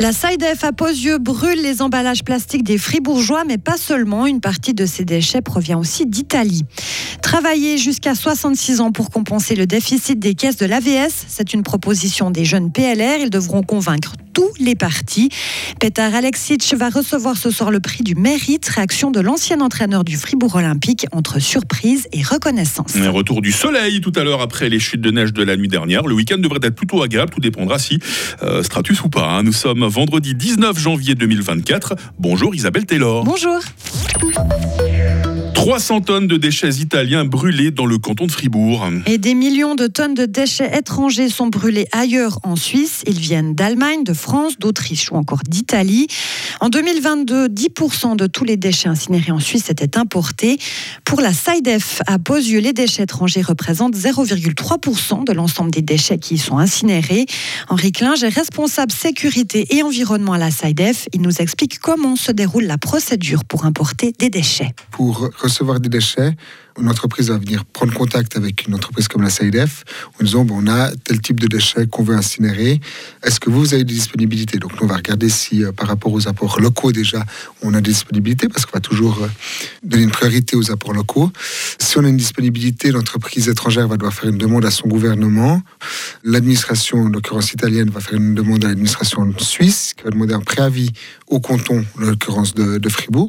La SIDEF à Posieux brûle les emballages plastiques des fribourgeois, mais pas seulement. Une partie de ces déchets provient aussi d'Italie. Travailler jusqu'à 66 ans pour compenser le déficit des caisses de l'AVS, c'est une proposition des jeunes PLR. Ils devront convaincre tous les partis. Petar Alexic va recevoir ce soir le prix du mérite, réaction de l'ancien entraîneur du Fribourg Olympique entre surprise et reconnaissance. Un retour du soleil tout à l'heure après les chutes de neige de la nuit dernière. Le week-end devrait être plutôt agréable, tout dépendra si euh, stratus ou pas. Hein. Nous sommes vendredi 19 janvier 2024. Bonjour Isabelle Taylor. Bonjour. 300 tonnes de déchets italiens brûlés dans le canton de Fribourg. Et des millions de tonnes de déchets étrangers sont brûlés ailleurs en Suisse. Ils viennent d'Allemagne, de France, d'Autriche ou encore d'Italie. En 2022, 10% de tous les déchets incinérés en Suisse étaient importés. Pour la SIDEF à Posieux, les déchets étrangers représentent 0,3% de l'ensemble des déchets qui y sont incinérés. Henri Klinge est responsable sécurité et environnement à la SIDEF. Il nous explique comment se déroule la procédure pour importer des déchets. Pour recevoir des déchets, une entreprise va venir prendre contact avec une entreprise comme la CIDF en disant bon, on a tel type de déchets qu'on veut incinérer. Est-ce que vous, avez des disponibilités? Donc, nous, on va regarder si, euh, par rapport aux apports locaux, déjà, on a des disponibilités parce qu'on va toujours euh, donner une priorité aux apports locaux. Si on a une disponibilité, l'entreprise étrangère va devoir faire une demande à son gouvernement. L'administration, en l'occurrence italienne, va faire une demande à l'administration suisse qui va demander un préavis au canton, en l'occurrence de, de Fribourg.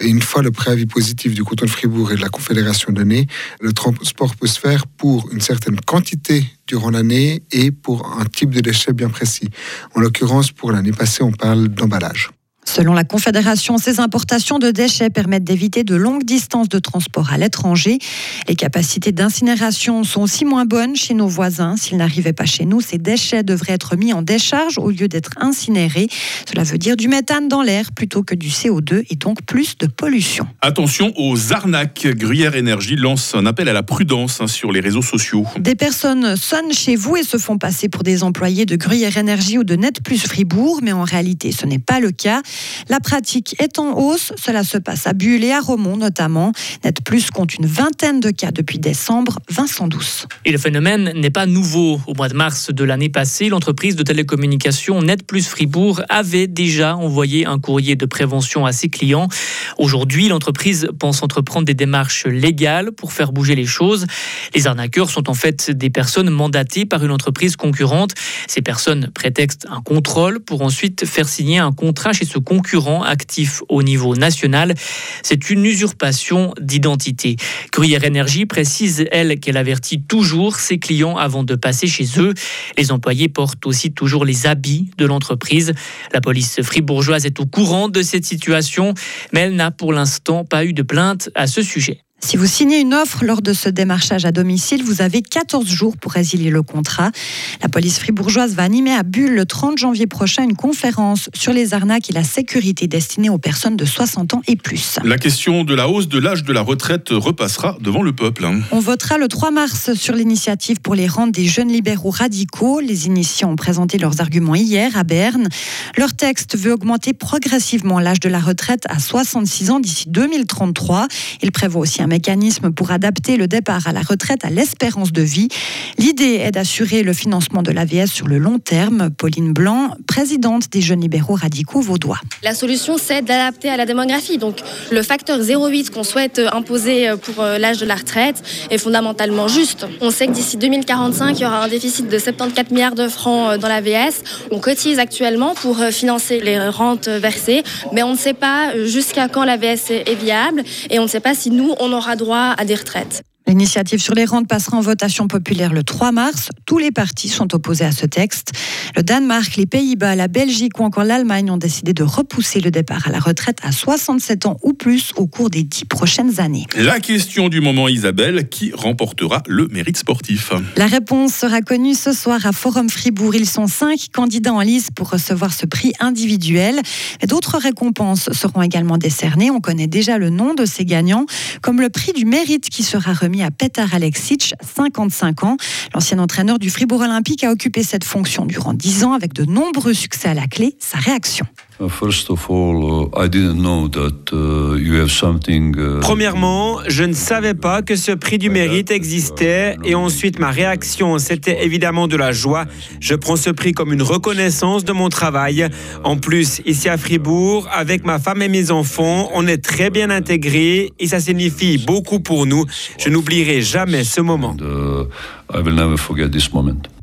Et une fois le préavis positif du canton de Fribourg et de la Confédération données, le transport peut se faire pour une certaine quantité durant l'année et pour un type de déchet bien précis. En l'occurrence, pour l'année passée, on parle d'emballage. Selon la Confédération, ces importations de déchets permettent d'éviter de longues distances de transport à l'étranger. Les capacités d'incinération sont aussi moins bonnes chez nos voisins. S'ils n'arrivaient pas chez nous, ces déchets devraient être mis en décharge au lieu d'être incinérés. Cela veut dire du méthane dans l'air plutôt que du CO2 et donc plus de pollution. Attention aux arnaques. Gruyère Énergie lance un appel à la prudence hein, sur les réseaux sociaux. Des personnes sonnent chez vous et se font passer pour des employés de Gruyère Énergie ou de Net Plus Fribourg, mais en réalité, ce n'est pas le cas. La pratique est en hausse. Cela se passe à Bulle et à Romont notamment. Net Plus compte une vingtaine de cas depuis décembre. Vincent Douce. Et le phénomène n'est pas nouveau. Au mois de mars de l'année passée, l'entreprise de télécommunications Net Plus Fribourg avait déjà envoyé un courrier de prévention à ses clients. Aujourd'hui, l'entreprise pense entreprendre des démarches légales pour faire bouger les choses. Les arnaqueurs sont en fait des personnes mandatées par une entreprise concurrente. Ces personnes prétextent un contrôle pour ensuite faire signer un contrat chez ce concurrent actif au niveau national. C'est une usurpation d'identité. Gruyère Énergie précise, elle, qu'elle avertit toujours ses clients avant de passer chez eux. Les employés portent aussi toujours les habits de l'entreprise. La police fribourgeoise est au courant de cette situation, mais elle n'a pour l'instant pas eu de plainte à ce sujet. Si vous signez une offre lors de ce démarchage à domicile, vous avez 14 jours pour résilier le contrat. La police fribourgeoise va animer à Bulle le 30 janvier prochain une conférence sur les arnaques et la sécurité destinée aux personnes de 60 ans et plus. La question de la hausse de l'âge de la retraite repassera devant le peuple. hein. On votera le 3 mars sur l'initiative pour les rentes des jeunes libéraux radicaux. Les initiants ont présenté leurs arguments hier à Berne. Leur texte veut augmenter progressivement l'âge de la retraite à 66 ans d'ici 2033. Il prévoit aussi un mécanisme pour adapter le départ à la retraite à l'espérance de vie. L'idée est d'assurer le financement de l'AVS sur le long terme. Pauline Blanc, présidente des jeunes libéraux radicaux vaudois. La solution, c'est d'adapter à la démographie. Donc, le facteur 0,8 qu'on souhaite imposer pour euh, l'âge de la retraite est fondamentalement juste. On sait que d'ici 2045, il y aura un déficit de 74 milliards de francs euh, dans l'AVS. On cotise actuellement pour euh, financer les rentes versées, mais on ne sait pas jusqu'à quand l'AVS est viable et on ne sait pas si nous, on aura droit à des retraites. L'initiative sur les rentes passera en votation populaire le 3 mars. Tous les partis sont opposés à ce texte. Le Danemark, les Pays-Bas, la Belgique ou encore l'Allemagne ont décidé de repousser le départ à la retraite à 67 ans ou plus au cours des dix prochaines années. La question du moment, Isabelle, qui remportera le mérite sportif? La réponse sera connue ce soir à Forum Fribourg. Ils sont cinq candidats en lice pour recevoir ce prix individuel. D'autres récompenses seront également décernées. On connaît déjà le nom de ces gagnants, comme le prix du mérite qui sera remis à Petar Alexic, 55 ans. L'ancien entraîneur du Fribourg Olympique a occupé cette fonction durant 10 ans avec de nombreux succès à la clé. Sa réaction. Premièrement, je ne savais pas que ce prix du mérite existait et ensuite ma réaction c'était évidemment de la joie. Je prends ce prix comme une reconnaissance de mon travail. En plus, ici à Fribourg, avec ma femme et mes enfants, on est très bien intégrés et ça signifie beaucoup pour nous. Je n'oublierai jamais ce moment.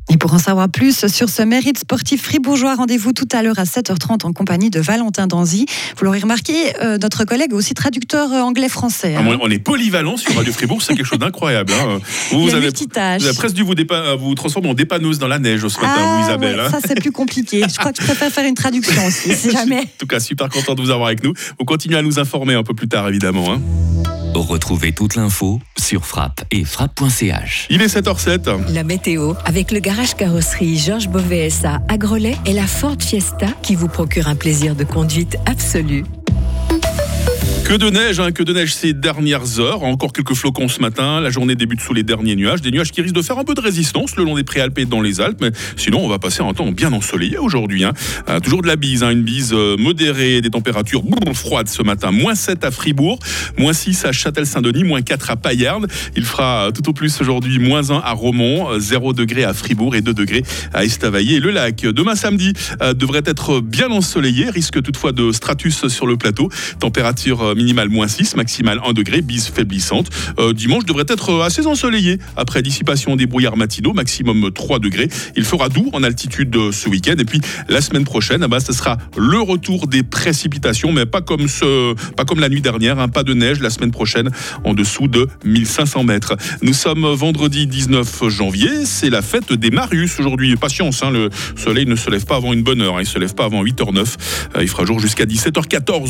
Et pour en savoir plus sur ce mérite sportif fribourgeois, rendez-vous tout à l'heure à 7h30 en compagnie de Valentin Danzy. Vous l'aurez remarqué, euh, notre collègue est aussi traducteur euh, anglais-français. Ah, on est polyvalent sur Radio Fribourg, c'est quelque chose d'incroyable. Hein. Vous, vous, avez, vous avez presque dû vous, dépa- vous transformer en dépanneuse dans la neige ce matin, Ah, vous, Isabelle. ouais, hein. ça c'est plus compliqué. Je crois que je préfère faire une traduction aussi, si jamais. En tout cas, super content de vous avoir avec nous. Vous continuez à nous informer un peu plus tard, évidemment. Retrouvez toute l'info sur frappe et frappe.ch. Il est 7h07. La météo avec le garage carrosserie Georges Beauvais SA à Grelais et la Ford Fiesta qui vous procure un plaisir de conduite absolu. Que de neige, hein, que de neige ces dernières heures. Encore quelques flocons ce matin. La journée débute sous les derniers nuages. Des nuages qui risquent de faire un peu de résistance le long des préalpes et dans les Alpes. Mais sinon, on va passer un temps bien ensoleillé aujourd'hui. hein. Euh, toujours de la bise, hein, une bise euh, modérée, des températures brrr, froides ce matin. Moins 7 à Fribourg, moins 6 à Châtel-Saint-Denis, moins 4 à Payerne. Il fera euh, tout au plus aujourd'hui moins 1 à Romont, euh, 0 degré à Fribourg et 2 degrés à Estavayer le lac. Demain samedi devrait être bien ensoleillé. Risque toutefois de stratus sur le plateau. Température minimale moins 6, maximale 1 degré, bise faiblissante. Euh, dimanche devrait être assez ensoleillé après dissipation des brouillards matinaux, maximum 3 degrés. Il fera doux en altitude euh, ce week-end. Et puis la semaine prochaine, ah bah, ce sera le retour des précipitations, mais pas comme, ce, pas comme la nuit dernière, hein, pas de neige la semaine prochaine en dessous de 1500 mètres. Nous sommes vendredi 19 janvier, c'est la fête des Marius aujourd'hui. Patience, hein, le soleil ne se lève pas avant une bonne heure, hein, il se lève pas avant 8h09. Euh, il fera jour jusqu'à 17h14.